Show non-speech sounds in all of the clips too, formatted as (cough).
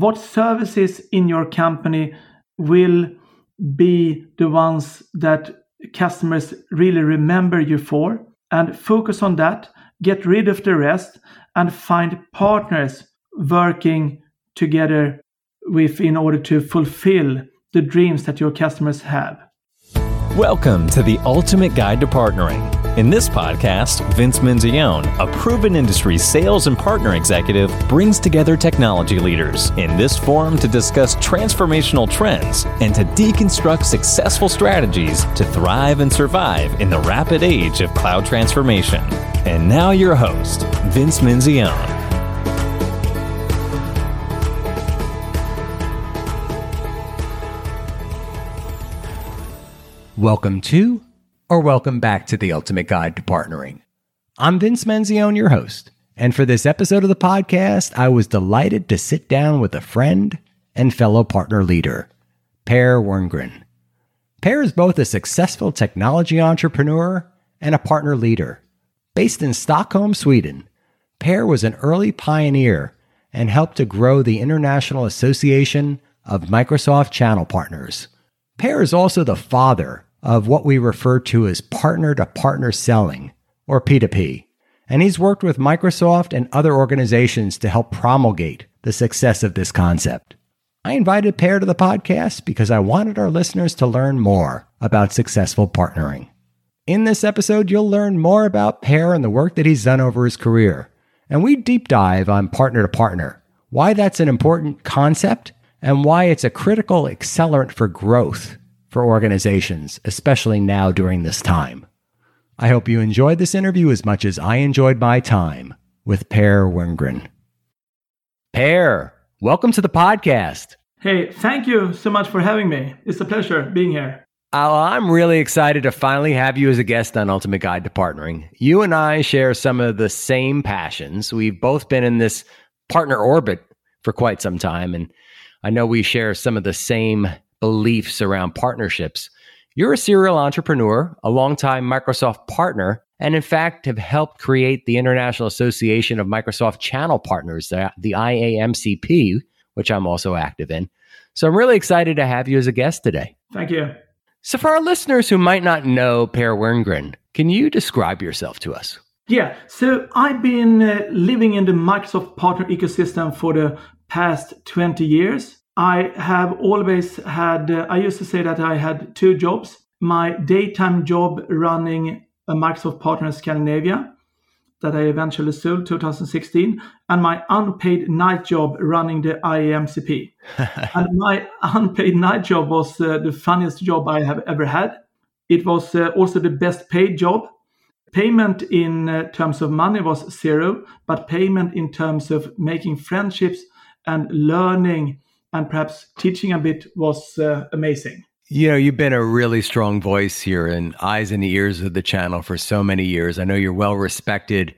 what services in your company will be the ones that customers really remember you for and focus on that get rid of the rest and find partners working together with in order to fulfill the dreams that your customers have Welcome to the Ultimate Guide to Partnering. In this podcast, Vince Menzione, a proven industry sales and partner executive, brings together technology leaders in this forum to discuss transformational trends and to deconstruct successful strategies to thrive and survive in the rapid age of cloud transformation. And now, your host, Vince Menzione. Welcome to, or welcome back to the Ultimate Guide to Partnering. I'm Vince Menzione, your host, and for this episode of the podcast, I was delighted to sit down with a friend and fellow partner leader, Per Werngren. Per is both a successful technology entrepreneur and a partner leader. Based in Stockholm, Sweden, Per was an early pioneer and helped to grow the International Association of Microsoft Channel Partners. Per is also the father of what we refer to as partner to partner selling, or P2P. And he's worked with Microsoft and other organizations to help promulgate the success of this concept. I invited Per to the podcast because I wanted our listeners to learn more about successful partnering. In this episode, you'll learn more about Per and the work that he's done over his career. And we deep dive on partner to partner, why that's an important concept, and why it's a critical accelerant for growth for organizations, especially now during this time. I hope you enjoyed this interview as much as I enjoyed my time with Per Werngren. Per, welcome to the podcast. Hey, thank you so much for having me. It's a pleasure being here. Uh, I'm really excited to finally have you as a guest on Ultimate Guide to Partnering. You and I share some of the same passions. We've both been in this partner orbit for quite some time, and I know we share some of the same beliefs around partnerships. You're a serial entrepreneur, a longtime Microsoft partner, and in fact have helped create the International Association of Microsoft Channel Partners, the, IAMCP, which I'm also active in. So I'm really excited to have you as a guest today. Thank you. So, for our listeners who might not know Per Werngren, can you describe yourself to us? Yeah, so I've been uh, living in the Microsoft partner ecosystem for the past 20 years. I have always had, uh, I used to say that I had two jobs. My daytime job running a Microsoft partner in Scandinavia that I eventually sold 2016, and my unpaid night job running the IAMCP. (laughs) and my unpaid night job was uh, the funniest job I have ever had. It was uh, also the best paid job. Payment in uh, terms of money was zero, but payment in terms of making friendships and learning and perhaps teaching a bit was uh, amazing. You know, you've been a really strong voice here and eyes and ears of the channel for so many years. I know you're well respected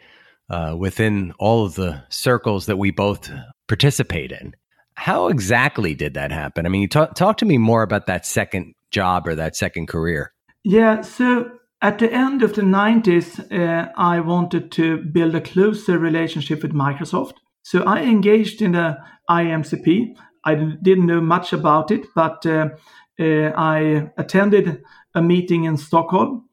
uh, within all of the circles that we both participate in. How exactly did that happen? I mean, talk, talk to me more about that second job or that second career. Yeah, so at the end of the 90s, uh, I wanted to build a closer relationship with Microsoft. So I engaged in the IMCP I didn't know much about it, but uh, uh, I attended a meeting in Stockholm.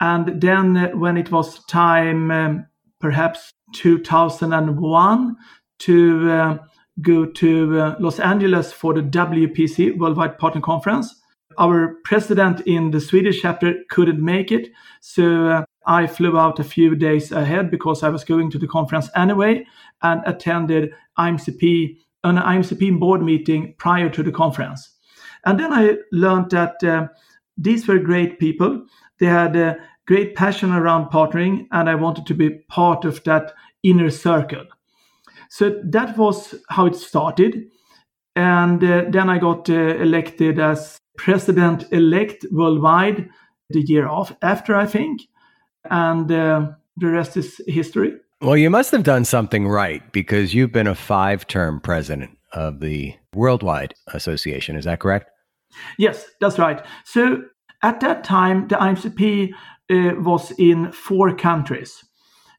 And then, uh, when it was time, um, perhaps 2001, to uh, go to uh, Los Angeles for the WPC, Worldwide Partner Conference, our president in the Swedish chapter couldn't make it. So uh, I flew out a few days ahead because I was going to the conference anyway and attended IMCP an IMCP board meeting prior to the conference. And then I learned that uh, these were great people. They had a great passion around partnering, and I wanted to be part of that inner circle. So that was how it started. And uh, then I got uh, elected as president elect worldwide the year off after, I think. And uh, the rest is history. Well, you must have done something right because you've been a five term president of the Worldwide Association. Is that correct? Yes, that's right. So at that time, the IMCP uh, was in four countries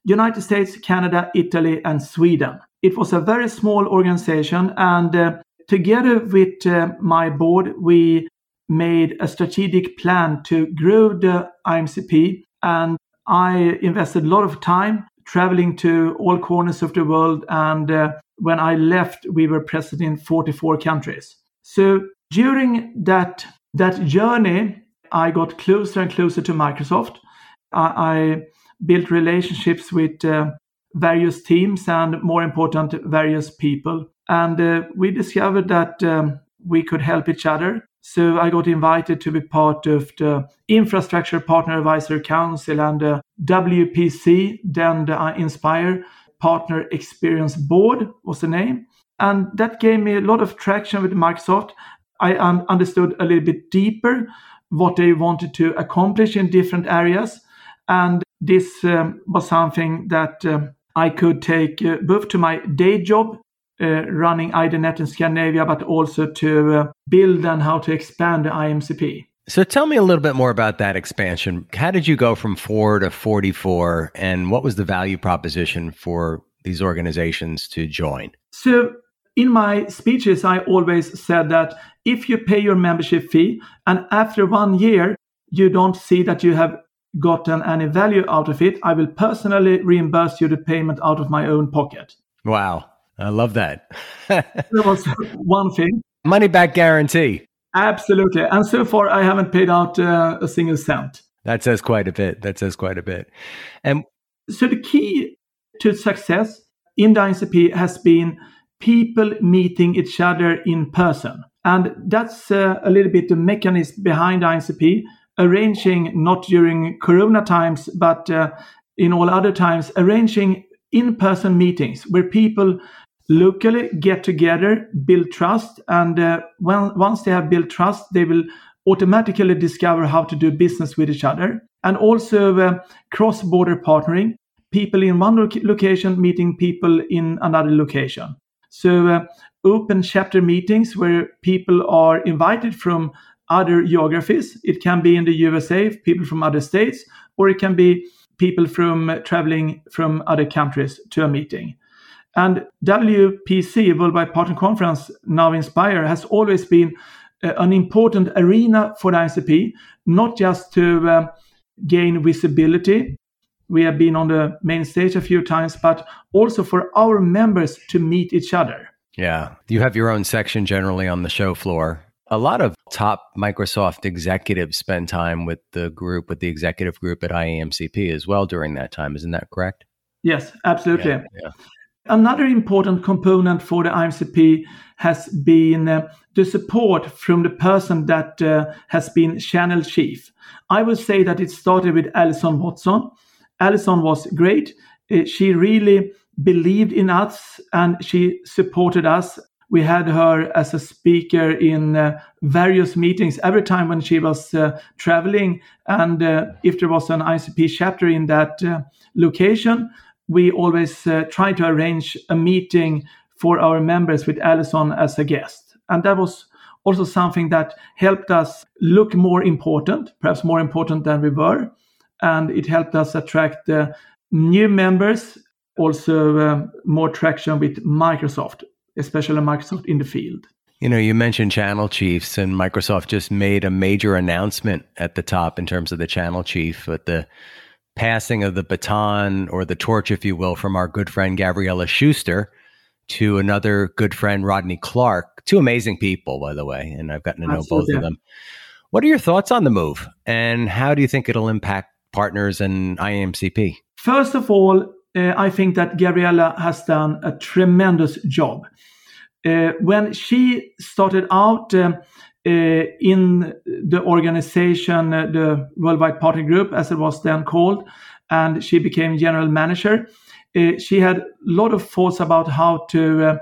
United States, Canada, Italy, and Sweden. It was a very small organization, and uh, together with uh, my board, we made a strategic plan to grow the IMCP. And I invested a lot of time traveling to all corners of the world. And uh, when I left, we were present in 44 countries. So during that, that journey, I got closer and closer to Microsoft. I, I built relationships with uh, various teams and, more important, various people. And uh, we discovered that um, we could help each other. So I got invited to be part of the Infrastructure Partner Advisor Council and the WPC, then the Inspire Partner Experience Board was the name. And that gave me a lot of traction with Microsoft. I understood a little bit deeper what they wanted to accomplish in different areas. And this um, was something that um, I could take uh, both to my day job, running IDNet in Scandinavia, but also to uh, build and how to expand the IMCP. So tell me a little bit more about that expansion. How did you go from four to 44, and what was the value proposition for these organizations to join? So in my speeches, I always said that if you pay your membership fee and after one year you don't see that you have gotten any value out of it, I will personally reimburse you the payment out of my own pocket. Wow. I love that. (laughs) that was one thing. Money back guarantee. Absolutely. And so far, I haven't paid out uh, a single cent. That says quite a bit. That says quite a bit. And so the key to success in the IMCP has been people meeting each other in person. And that's uh, a little bit the mechanism behind IMCP, arranging not during Corona times, but uh, in all other times, arranging in person meetings where people locally get together, build trust, and uh, when, once they have built trust, they will automatically discover how to do business with each other. And also uh, cross border partnering, people in one lo- location meeting people in another location. So, uh, open chapter meetings where people are invited from other geographies. It can be in the USA, people from other states, or it can be people from uh, traveling from other countries to a meeting. And WPC, Worldwide Partner Conference, now Inspire, has always been uh, an important arena for the IMCP, not just to um, gain visibility we have been on the main stage a few times, but also for our members to meet each other. Yeah. You have your own section generally on the show floor. A lot of top Microsoft executives spend time with the group, with the executive group at IAMCP as well during that time. Isn't that correct? Yes, absolutely. Yeah, yeah. Another important component for the IMCP has been uh, the support from the person that uh, has been channel chief. I would say that it started with Allison Watson. Allison was great. Uh, she really believed in us and she supported us. We had her as a speaker in uh, various meetings every time when she was uh, traveling. And if there was an IMCP chapter in that location, we always uh, try to arrange a meeting for our members with Allison as a guest. And that was also something that helped us look more important, perhaps more important than we were and it helped us attract uh, new members, also uh, more traction with Microsoft, especially Microsoft in the field. You know, you mentioned channel chiefs, and Microsoft just made a major announcement at the top in terms of the channel chief with the passing of the baton or the torch, if you will, from our good friend Gavriella Schuster to another good friend, Rodney Clark. Two amazing people, by the way, and I've gotten to know Absolutely. both of them. What are your thoughts on the move, and how do you think it'll impact partners and IMCP? First of all, uh, I think that Gavriella has done a tremendous job. Uh, when she started out um, in the organization, uh, the Worldwide Partner Group, as it was then called, and she became general manager, uh, she had a lot of thoughts about how to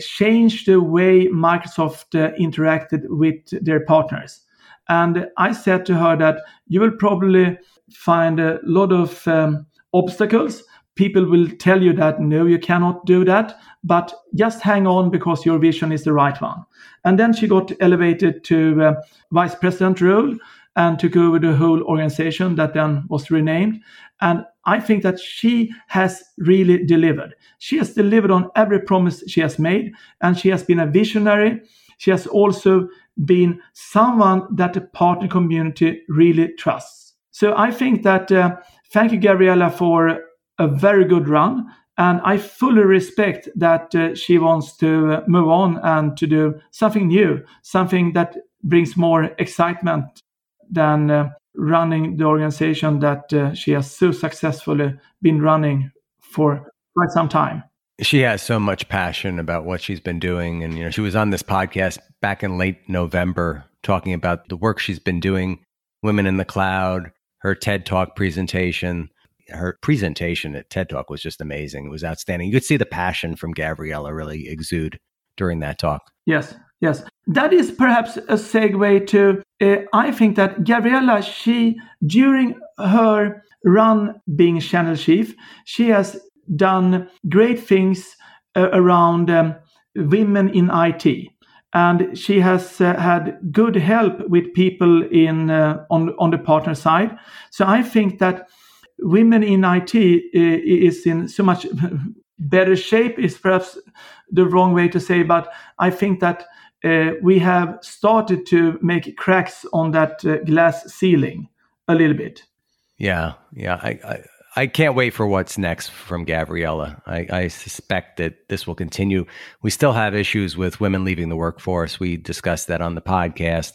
change the way Microsoft interacted with their partners. And I said to her that you will probably find a lot of um, obstacles. People will tell you that no, you cannot do that, but just hang on because your vision is the right one. And then she got elevated to uh, vice president role and took over the whole organization that then was renamed. And I think that she has really delivered. She has delivered on every promise she has made, and she has been a visionary. She has also been someone that the partner community really trusts. So I think that uh, thank you, Gavriella, for a very good run. And I fully respect that uh, she wants to uh, move on and to do something new, something that brings more excitement than uh, running the organization that uh, she has so successfully been running for quite some time. She has so much passion about what she's been doing. And, you know, she was on this podcast back in late November talking about the work she's been doing, Women in the Cloud, her TED Talk presentation. Her presentation at TED Talk was just amazing. It was outstanding. You could see the passion from Gavriella really exude during that talk. Yes, yes. That is perhaps a segue to, uh, I think that Gavriella, she, during her run being channel chief, she has done great things uh, around um, women in IT. And she has uh, had good help with people in uh, on on the partner side. So I think that women in IT uh, in so much (laughs) better shape. Is perhaps the wrong way to say, but I think that uh, we have started to make cracks on that uh, glass ceiling a little bit. Yeah, yeah. I, I, I can't wait for what's next from Gavriella. I, I, suspect that this will continue. We still have issues with women leaving the workforce. We discussed that on the podcast.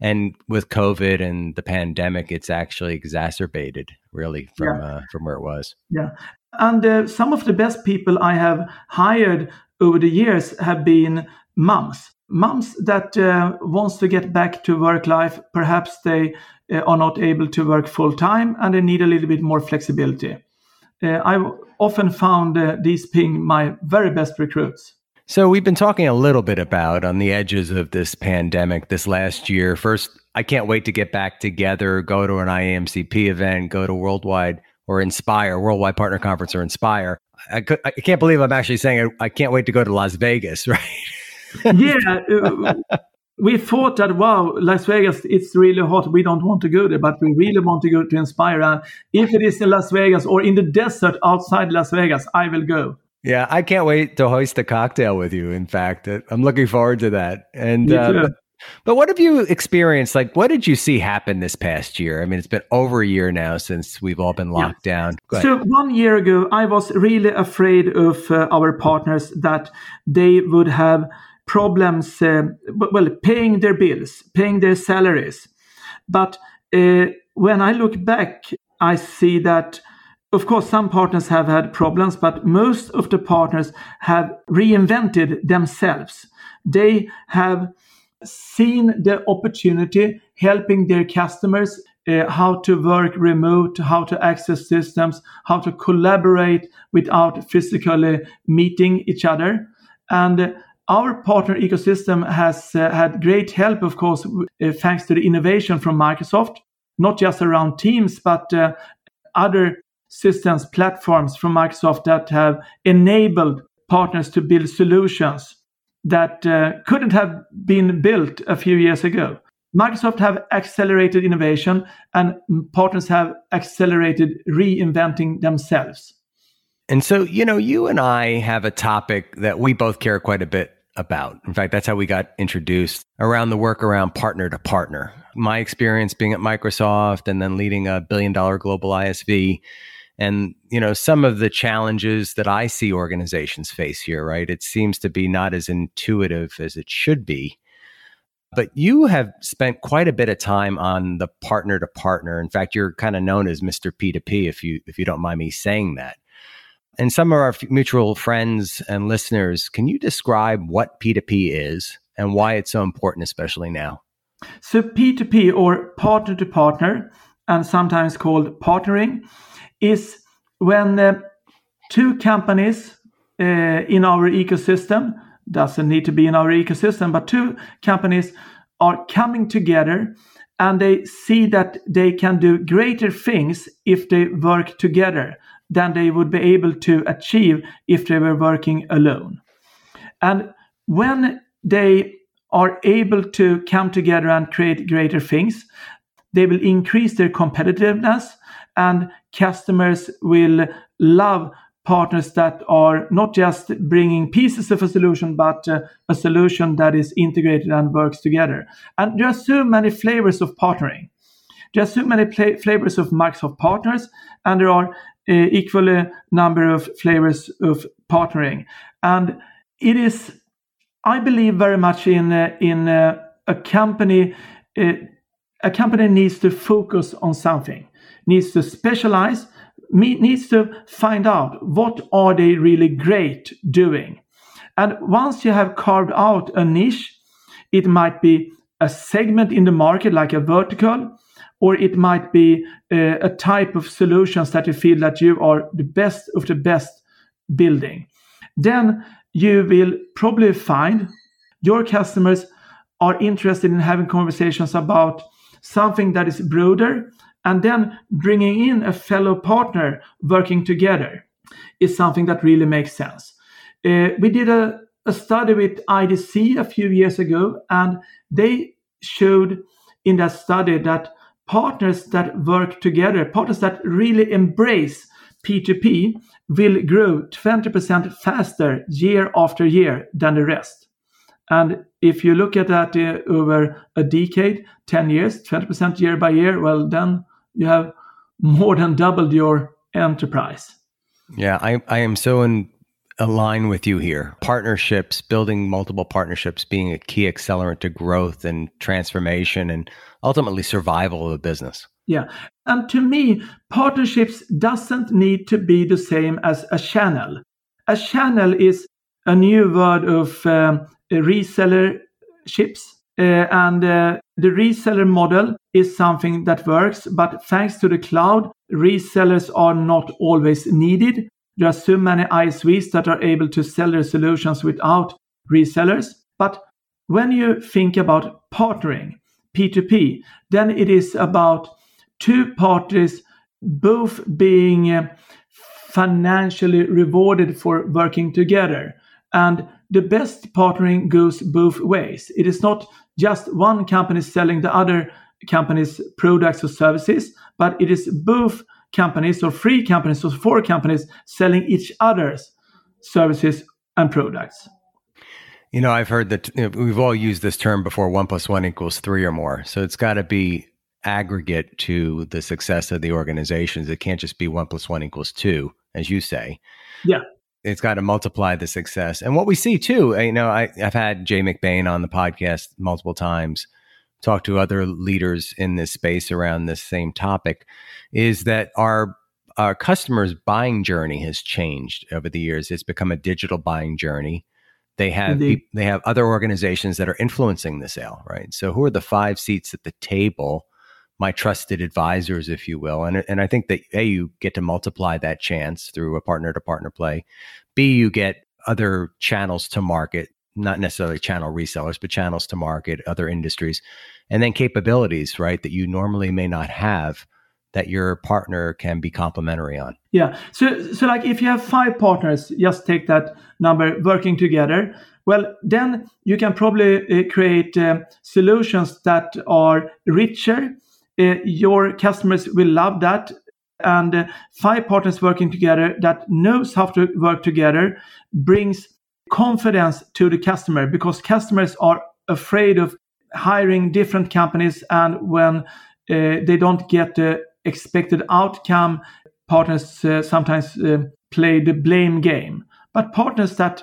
And with COVID and the pandemic, it's actually exacerbated really from yeah. uh, from where it was. Yeah, and uh, some of the best people I have hired over the years have been moms moms that uh, wants to get back to work life perhaps they uh, are not able to work full time and they need a little bit more flexibility uh, i've often found uh, these being my very best recruits so we've been talking a little bit about on the edges of this pandemic this last year first i can't wait to get back together go to an iamcp event go to worldwide or inspire worldwide partner conference or inspire I, could, I can't believe i'm actually saying I, I can't wait to go to las vegas (laughs) right yeah, uh, we thought that wow, Las Vegas, it's really hot. We don't want to go there, but we really want to go to Inspire. And if it is in Las Vegas or in the desert outside Las Vegas, I will go. Yeah, I can't wait to hoist a cocktail with you. In fact, uh, I'm looking forward to that. And uh, but, but what have you experienced? Like, what did you see happen this past year? I mean, it's been over a year now since we've all been locked yeah. down. So one year ago, I was really afraid of uh, our partners that they would have problems, uh, well, paying their bills, paying their salaries. But uh, when I look back, I see that, of course, some partners have had problems, but most of the partners have reinvented themselves. They have seen the opportunity helping their customers uh, how to work remote, how to access systems, how to collaborate without physically meeting each other. And our partner ecosystem has uh, had great help, of course, uh, thanks to the innovation from Microsoft, not just around Teams, but other systems, platforms from Microsoft that have enabled partners to build solutions that uh, couldn't have been built a few years ago. Microsoft have accelerated innovation and partners have accelerated reinventing themselves. And so, you know, you and I have a topic that we both care quite a bit about. In fact, that's how we got introduced around the work around partner to partner. My experience being at Microsoft and then leading a billion dollar global ISV and you know some of the challenges that I see organizations face here, right? It seems to be not as intuitive as it should be. But you have spent quite a bit of time on the partner to partner. In fact, you're kind of known as Mr. P2P if you if you don't mind me saying that. And some of our mutual friends and listeners, can you describe what P2P is and why it's so important, especially now? So, P2P or partner to partner, and sometimes called partnering, is when uh, two companies uh, in our ecosystem, doesn't need to be in our ecosystem, but two companies are coming together and they see that they can do greater things if they work together than they would be able to achieve if they were working alone. And when they are able to come together and create greater things, they will increase their competitiveness and customers will love partners that are not just bringing pieces of a solution, but uh, a solution that is integrated and works together. And there are so many flavors of partnering. There are so many pla- flavors of Microsoft partners, and there are uh, equally number of flavors of partnering. And it is, I believe very much in uh, in uh, a company. Uh, a company needs to focus on something, needs to specialize, needs to find out what are they really great doing. And once you have carved out a niche, it might be a segment in the market, like a vertical, or it might be a, a type of solutions that you feel that you are the best of the best building. Then you will probably find your customers are interested in having conversations about something that is broader and then bringing in a fellow partner working together is something that really makes sense. Uh, we did a, a study with IDC a few years ago, and they showed in that study that partners that work together, partners that really embrace P2P, will grow 20% faster year after year than the rest. And if you look at that uh, over a decade, 10 years, 20% year by year, well, then you have more than doubled your enterprise. Yeah, I, I am so in align with you here. Partnerships, building multiple partnerships being a key accelerant to growth and transformation and ultimately survival of a business. Yeah. And to me, partnerships doesn't need to be the same as a channel. A channel is a new word of um, reseller ships. Uh, and uh, the reseller model is something that works, but thanks to the cloud, resellers are not always needed. There are so many ISVs that are able to sell their solutions without resellers. But when you think about partnering, P2P, then it is about two parties both being uh, financially rewarded for working together. And the best partnering goes both ways. It is not just one company selling the other company's products or services, but it is both companies or three companies or four companies selling each other's services and products. You know, I've heard that you know, we've all used this term before one plus one equals three or more. So it's got to be aggregate to the success of the organizations. It can't just be one plus one equals two, as you say. Yeah it's got to multiply the success. And what we see too, you know, I, have had Jay McBain on the podcast multiple times, talk to other leaders in this space around this same topic, is that our our customers' buying journey has changed over the years. It's become a digital buying journey. They have they have other organizations that are influencing the sale, right? So who are the five seats at the table? My trusted advisors, if you will. And, and I think that A, you get to multiply that chance through a partner to partner play. B, you get other channels to market, not necessarily channel resellers, but channels to market, other industries, and then capabilities, right, that you normally may not have that your partner can be complementary on. Yeah. So, so like if you have five partners, just take that number working together. Well, then you can probably uh, create uh, solutions that are richer uh, your customers will love that and uh, five partners working together that knows how to work together brings confidence to the customer because customers are afraid of hiring different companies and when uh, they don't get the expected outcome partners uh, sometimes play the blame game but partners that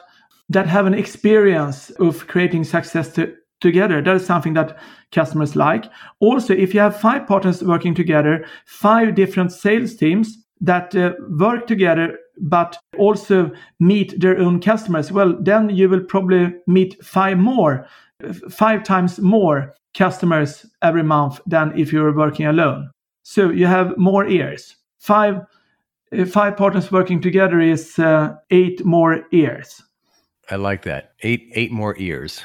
that have an experience of creating success to, together. That is something that customers like. Also, if you have five partners working together, five different sales teams that uh, work together but also meet their own customers, well, then you will probably meet five more, five times more customers every month than if you're working alone. So you have more ears. Five, uh, five partners working together is uh, eight more ears. I like that. Eight, eight more ears.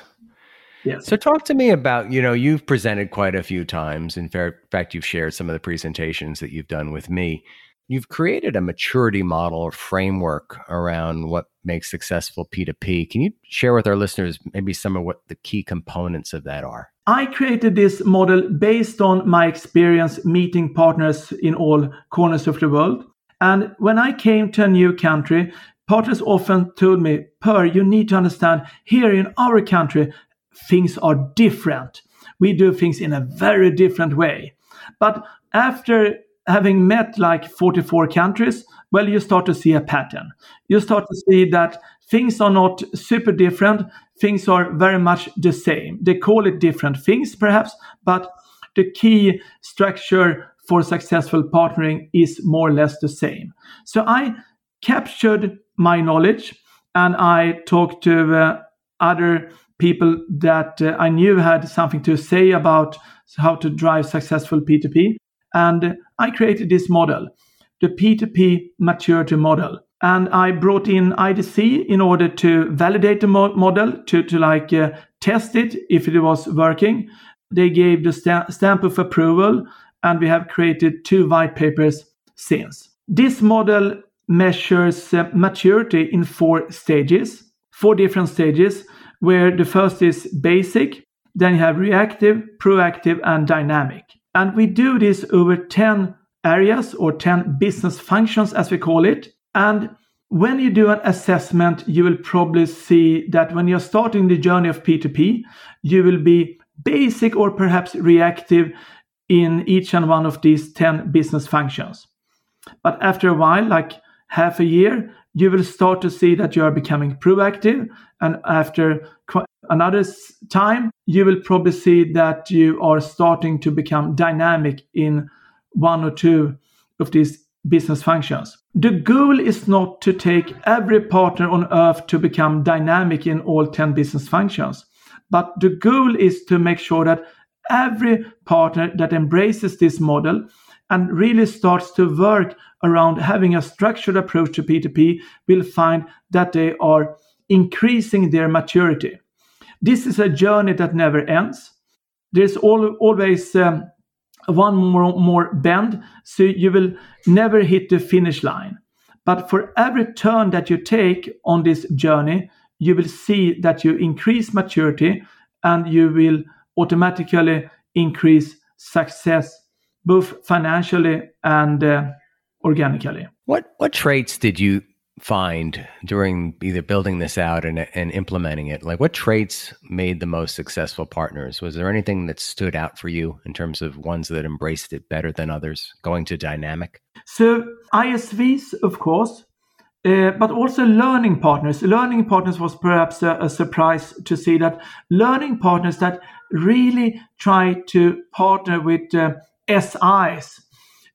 Yeah. So talk to me about, you know, you've presented quite a few times. In fact, you've shared some of the presentations that you've done with me. You've created a maturity model or framework around what makes successful P2P. Can you share with our listeners maybe some of what the key components of that are? I created this model based on my experience meeting partners in all corners of the world. And when I came to a new country, partners often told me, Per, you need to understand here in our country, things are different. We do things in a very different way. But after having met like 44 countries, well, you start to see a pattern. You start to see that things are not super different. Things are very much the same. They call it different things, perhaps, but the key structure for successful partnering is more or less the same. So I captured my knowledge and I talked to uh, other people that uh, I knew had something to say about how to drive successful P2P. And I created this model, the P2P maturity model. And I brought in IDC in order to validate the mo- model, to, to like uh, test it if it was working. They gave the st- stamp of approval, and we have created two white papers since. This model measures uh, maturity in four stages, four different stages, where the first is basic, then you have reactive, proactive, and dynamic. And we do this over 10 areas or 10 business functions, as we call it. And when you do an assessment, you will probably see that when you're starting the journey of P2P, you will be basic or perhaps reactive in each and one of these 10 business functions. But after a while, like half a year, you will start to see that you are becoming proactive. And after another time, you will probably see that you are starting to become dynamic in one or two of these business functions. The goal is not to take every partner on earth to become dynamic in all 10 business functions, but the goal is to make sure that every partner that embraces this model and really starts to work around having a structured approach to P2P will find that they are increasing their maturity. This is a journey that never ends. There's always um, one more, more bend, so you will never hit the finish line. But for every turn that you take on this journey, you will see that you increase maturity and you will automatically increase success, both financially and uh, organically. What what traits did you find during either building this out and, and implementing it? Like, what traits made the most successful partners? Was there anything that stood out for you in terms of ones that embraced it better than others, going to dynamic? So, ISVs, of course, uh, but also learning partners. Learning partners was perhaps a, a, surprise to see that learning partners that really try to partner with uh, SIs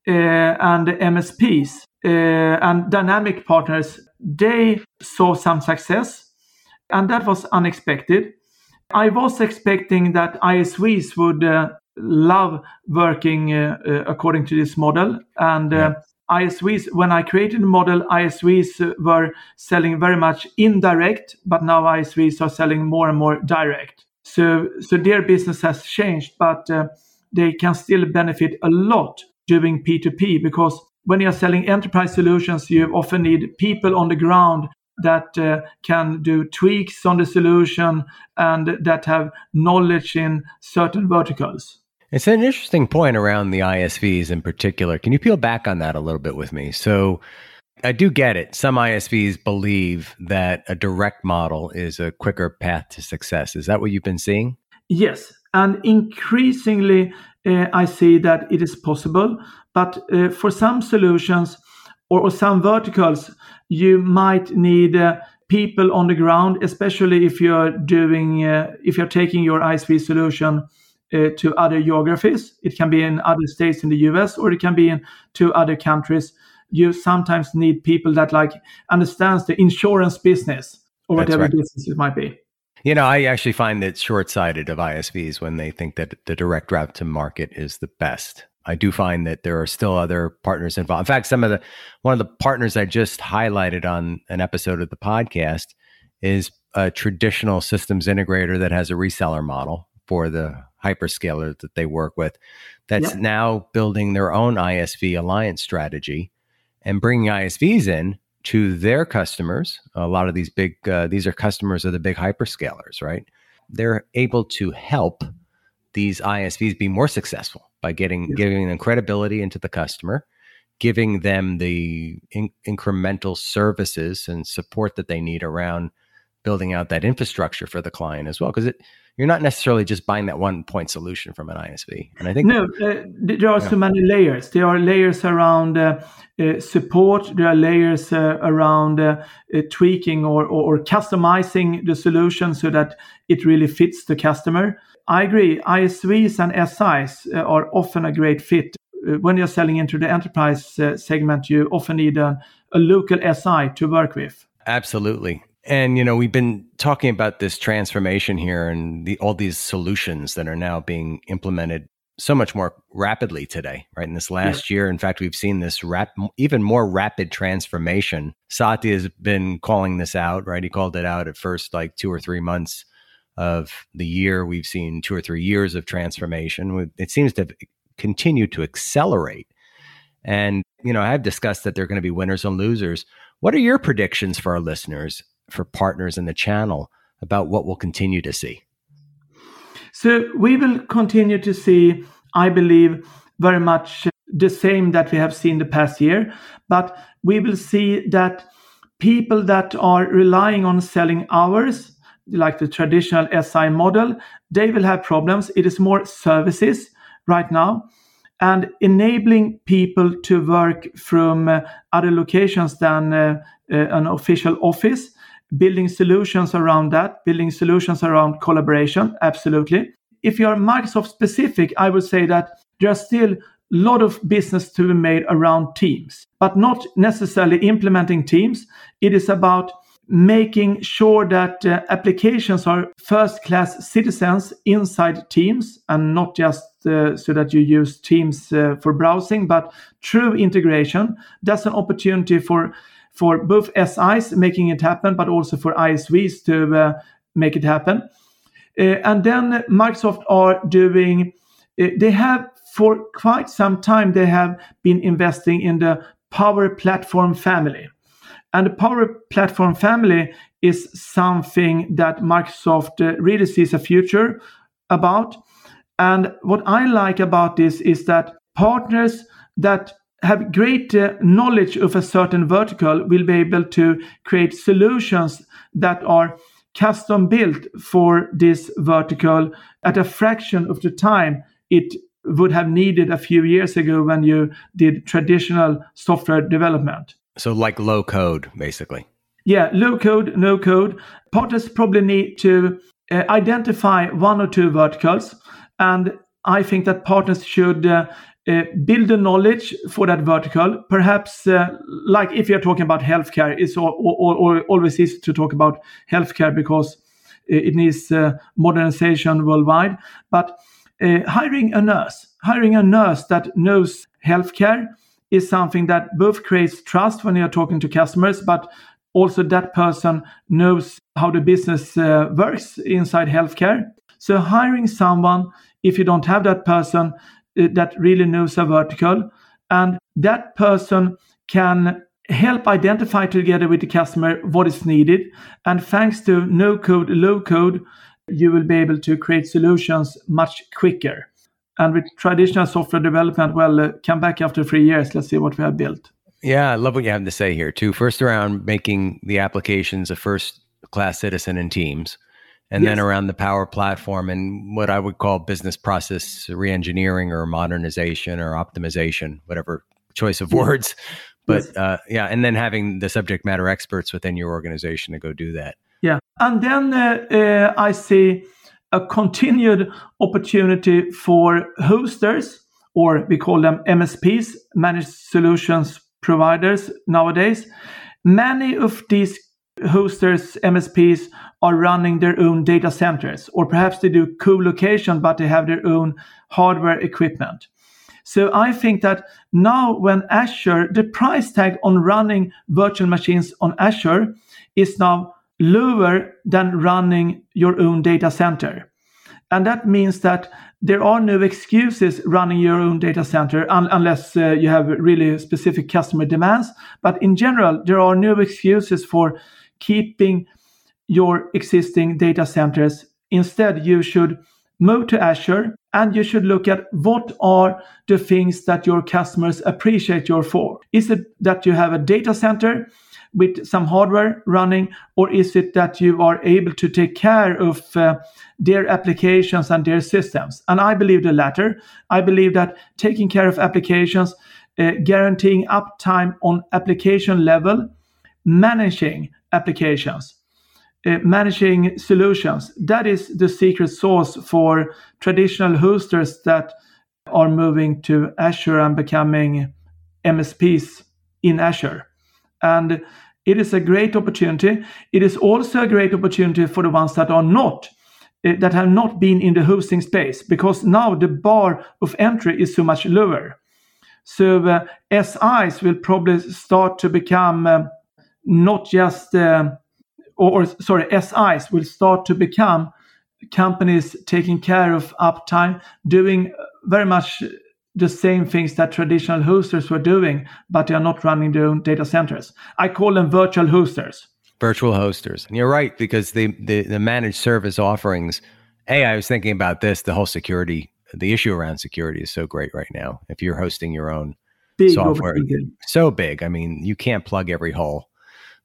uh, and MSPs uh, and dynamic partners, they saw some success, and that was unexpected. I was expecting that ISVs would uh, love working uh, uh, according to this model, and yeah. ISVs, when I created the model, ISVs were selling very much indirect, but now ISVs are selling more and more direct. So, so their business has changed, but they can still benefit a lot doing P2P because when you're selling enterprise solutions, you often need people on the ground that uh, can do tweaks on the solution and that have knowledge in certain verticals. It's an interesting point around the ISVs in particular. Can you peel back on that a little bit with me? So, I do get it. Some ISVs believe that a direct model is a quicker path to success. Is that what you've been seeing? Yes. And increasingly, uh, I see that it is possible. But uh, for some solutions or, or, some verticals, you might need uh, people on the ground, especially if you're doing uh, if you're taking your ISV solution uh, to other geographies. It can be in other states in the US or it can be in to other countries. You sometimes need people that like understands the insurance business or whatever right. business it might be. You know, I actually find that short sighted of ISVs when they think that the direct route to market is the best. I do find that there are still other partners involved. In fact, some of the one of the partners I just highlighted on an episode of the podcast is a traditional systems integrator that has a reseller model for the hyperscaler that they work with that's yeah. now building their own ISV alliance strategy and bringing ISVs in to their customers. A lot of these big, uh, these are customers of the big hyperscalers, right? They're able to help these ISVs be more successful by getting yeah. giving them credibility into the customer, giving them the in- incremental services and support that they need around building out that infrastructure for the client as well. Because it you're not necessarily just buying that one point solution from an ISV. And I think no, uh, there are yeah. so many layers. There are layers around uh, uh, support. There are layers uh, around uh, uh, tweaking or, or, or, customizing the solution so that it really fits the customer. I agree. ISVs and SIs are often a great fit. When you're selling into the enterprise segment, you often need a, a local SI to work with. Absolutely. And you know, we've been talking about this transformation here and the, all these solutions that are now being implemented so much more rapidly today, right? In this last yeah. year, in fact, we've seen this rap- even more rapid transformation. Satya has been calling this out, right? He called it out at first, like two or three months of the year. We've seen two or three years of transformation. It seems to continue to accelerate. And, you know, I've discussed that there are going to be winners and losers. What are your predictions for our listeners for partners in the channel about what we'll continue to see? So we will continue to see, I believe, very much the same that we have seen the past year, but we will see that people that are relying on selling hours, like the traditional SI model, they will have problems. It is more services right now and enabling people to work from uh, other locations than uh, uh, an official office building solutions around that, building solutions around collaboration, absolutely. If you're Microsoft specific, I would say that there's still a lot of business to be made around Teams, but not necessarily implementing Teams. It is about making sure that uh, applications are first class citizens inside Teams and not just uh, so that you use Teams uh, for browsing, but true integration. That's an opportunity for for both SIs making it happen, but also for ISVs to uh, make it happen. Uh, and then Microsoft are doing, uh, they have for quite some time, they have been investing in the Power Platform family. And the Power Platform family is something that Microsoft uh, really sees a future about. And what I like about this is that partners that have great uh, knowledge of a certain vertical will be able to create solutions that are custom built for this vertical at a fraction of the time it would have needed a few years ago when you did traditional software development. So, like low code, basically. Yeah, low code, no code. Partners probably need to uh, identify one or two verticals. And I think that partners should uh, uh, build the knowledge for that vertical. Perhaps, uh, like if you're talking about healthcare, it's all, all, all, always easy to talk about healthcare because it needs uh, modernization worldwide. But hiring a nurse, hiring a nurse that knows healthcare is something that both creates trust when you're talking to customers, but also that person knows how the business works inside healthcare. So hiring someone, if you don't have that person, that really knows a vertical. And that person can help identify together with the customer what is needed. And thanks to no code, low code, you will be able to create solutions much quicker. And with traditional software development, well, uh, come back after three years. Let's see what we have built. Yeah, I love what you have to say here, too. First, around making the applications a first class citizen in Teams and yes. then around the power platform and what I would call business process reengineering or modernization or optimization, whatever choice of words. But yes. uh, yeah, and then having the subject matter experts within your organization to go do that. Yeah, and then uh, uh, I see a continued opportunity for hosters, or we call them MSPs, managed solutions providers nowadays. Many of these hosters, MSPs, are running their own data centers, or perhaps they do co-location, but they have their own hardware equipment. So I think that now when Azure, the price tag on running virtual machines on Azure is now lower than running your own data center. And that means that there are no excuses running your own data center un- unless uh, you have really specific customer demands. But in general, there are no excuses for keeping your existing data centers. Instead, you should move to Azure and you should look at what are the things that your customers appreciate you for. Is it that you have a data center with some hardware running, or is it that you are able to take care of uh, their applications and their systems? And I believe the latter. I believe that taking care of applications, uh, guaranteeing uptime on application level, managing applications, uh, managing solutions. That is the secret sauce for traditional hosters that are moving to Azure and becoming MSPs in Azure. And it is a great opportunity. It is also a great opportunity for the ones that are not uh, that have not been in the hosting space because now the bar of entry is so much lower. So uh, SIs will probably start to become uh, not just uh, or, or sorry SIs will start to become companies taking care of uptime, doing uh, very much the same things that traditional hosters were doing, but they are not running their own data centers. I call them virtual hosters. Virtual hosters. And you're right, because the, the, the managed service offerings, hey, I was thinking about this, the whole security, the issue around security is so great right now. If you're hosting your own big software, so big. I mean, you can't plug every hole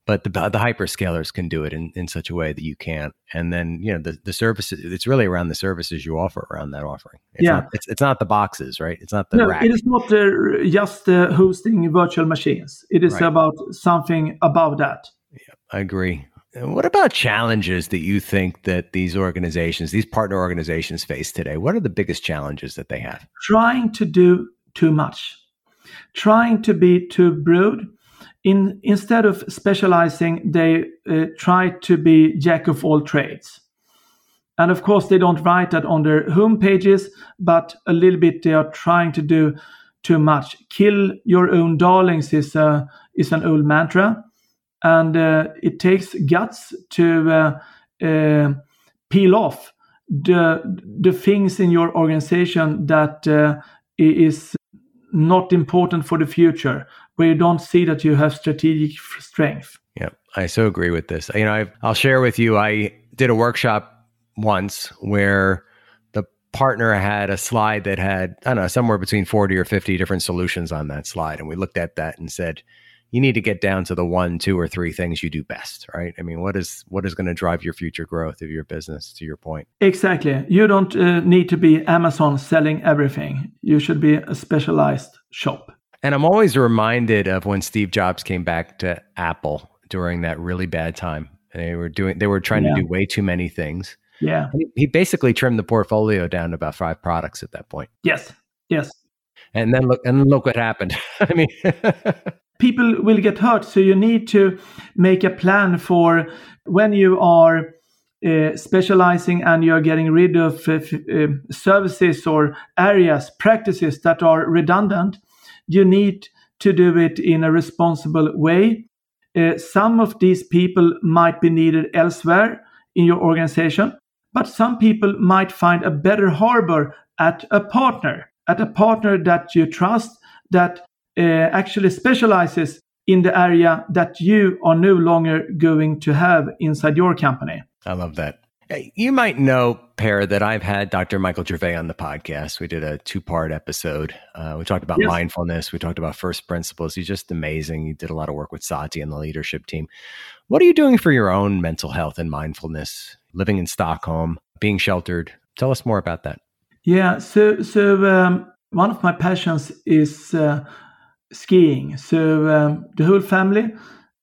but the, the hyperscalers can do it in, in such a way that you can't. And then, you know, the, the services, it's really around the services you offer around that offering. It's yeah. Not, it's, it's not the boxes, right? It's not the no, rack. it is not uh, just uh, hosting virtual machines. It is right. about something above that. Yeah, I agree. And what about challenges that you think that these organizations, these partner organizations face today? What are the biggest challenges that they have? Trying to do too much, trying to be too broad, in, instead of specializing, they uh, try to be jack of all trades. And of course, they don't write that on their home pages, but a little bit they are trying to do too much. Kill your own darlings is, a, is an old mantra. And uh, it takes guts to uh, uh peel off the, the things in your organization that uh, is not important for the future where you don't see that you have strategic strength. Yeah, I so agree with this. You know, i I'll share with you. I did a workshop once where the partner had a slide that had I don't know somewhere between forty or fifty different solutions on that slide, and we looked at that and said, you need to get down to the one, two, or three things you do best, right? I mean, what is what is going to drive your future growth of your business? To your point, exactly. You don't uh, need to be Amazon selling everything. You should be a specialized shop. And I'm always reminded of when Steve Jobs came back to Apple during that really bad time. They were doing they were trying yeah. to do way too many things. Yeah. He, he basically trimmed the portfolio down to about five products at that point. Yes. Yes. And then look and look what happened. (laughs) I mean (laughs) people will get hurt so you need to make a plan for when you are uh, specializing and you're getting rid of uh, uh, services or areas practices that are redundant you need to do it in a responsible way. Uh, some of these people might be needed elsewhere in your organization, but some people might find a better harbor at a partner, at a partner that you trust, that actually specializes in the area that you are no longer going to have inside your company. I love that. You might know, Per, that I've had Dr. Michael Gervais on the podcast. We did a two part episode. Uh, we talked about yes. mindfulness. We talked about first principles. He's just amazing. He did a lot of work with Satya and the leadership team. What are you doing for your own mental health and mindfulness? Living in Stockholm, being sheltered. Tell us more about that. Yeah. So, so um, one of my passions is uh, skiing. So um, the whole family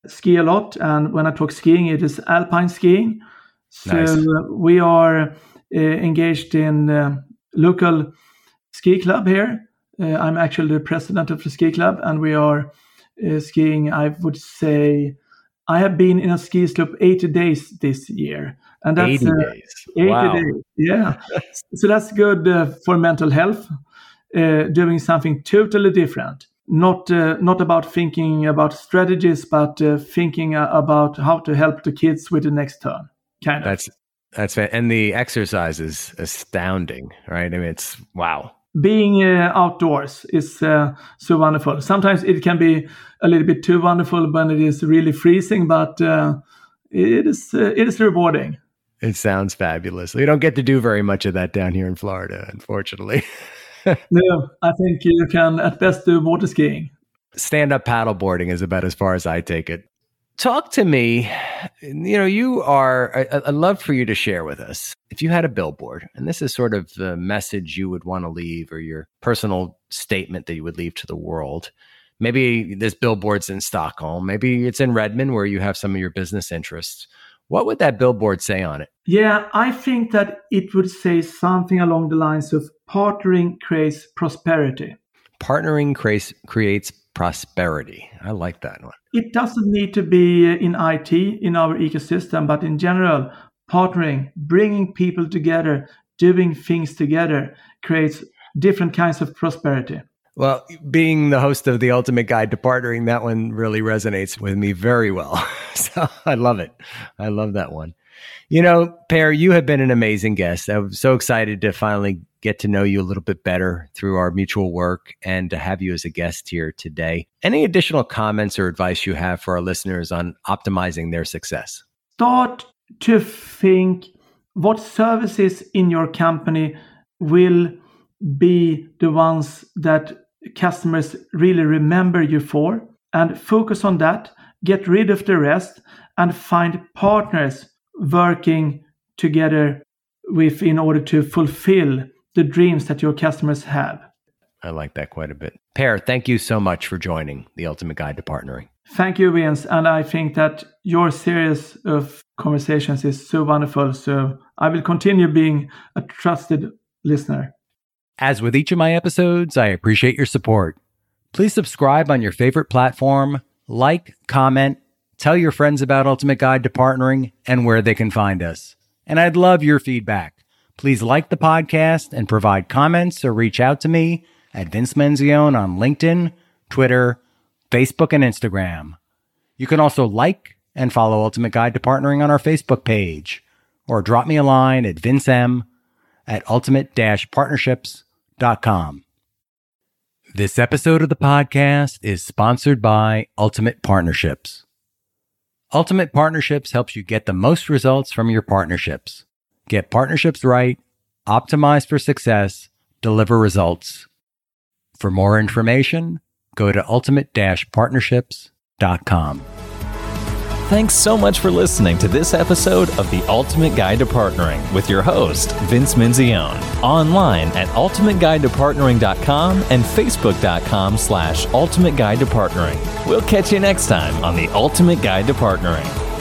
ski a lot, and when I talk skiing, it is alpine skiing. So nice. we are uh, engaged in uh, local ski club here. Uh, I'm actually the president of the ski club, and we are skiing. I would say I have been in a ski slope 80 days this year, and that's 80 days. 80 wow. days. Yeah, (laughs) so that's good uh, for mental health. Uh, doing something totally different, not uh, not about thinking about strategies, but thinking about how to help the kids with the next turn kind of. That's That's and the exercise is astounding, right? I mean, it's wow. Being uh, outdoors is uh, so wonderful. Sometimes it can be a little bit too wonderful when it is really freezing, but uh, it is uh, it is rewarding. It sounds fabulous. We don't get to do very much of that down here in Florida, unfortunately. (laughs) no, I think you can at best do water skiing. Stand up paddleboarding is about as far as I take it. Talk to me. You know, you are, I, I'd love for you to share with us if you had a billboard, and this is sort of the message you would want to leave or your personal statement that you would leave to the world. Maybe this billboard's in Stockholm, maybe it's in Redmond where you have some of your business interests. What would that billboard say on it? Yeah, I think that it would say something along the lines of partnering creates prosperity. Partnering creates, creates prosperity. I like that one. It doesn't need to be uh, in IT, in our ecosystem, but in general, partnering, bringing people together, doing things together creates different kinds of prosperity. Well, being the host of the Ultimate Guide to Partnering, that one really resonates with me very well. (laughs) so I love it. I love that one. You know, Per, you have been an amazing guest. I'm so excited to finally get to know you a little bit better through our mutual work and to have you as a guest here today. Any additional comments or advice you have for our listeners on optimizing their success? Start to think what services in your company will be the ones that customers really remember you for and focus on that, get rid of the rest, and find partners working together with in order to fulfill the dreams that your customers have. I like that quite a bit. Per, thank you so much for joining the Ultimate Guide to Partnering. Thank you, Vince. And I think that your series of conversations is so wonderful. So I will continue being a trusted listener. As with each of my episodes, I appreciate your support. Please subscribe on your favorite platform, like, comment, tell your friends about Ultimate Guide to Partnering and where they can find us. And I'd love your feedback. Please like the podcast and provide comments or reach out to me at Vince Menzione on LinkedIn, Twitter, Facebook, and Instagram. You can also like and follow Ultimate Guide to Partnering on our Facebook page or drop me a line at vincem at ultimate-partnerships.com. This episode of the podcast is sponsored by Ultimate Partnerships. Ultimate Partnerships helps you get the most results from your partnerships. Get partnerships right, optimize for success, deliver results. For more information, go to ultimate-partnerships.com. Thanks so much for listening to this episode of The Ultimate Guide to Partnering with your host, Vince Menzione. Online at ultimateguidetopartnering.com and facebook.com slash ultimate guide to partnering. We'll catch you next time on The Ultimate Guide to Partnering.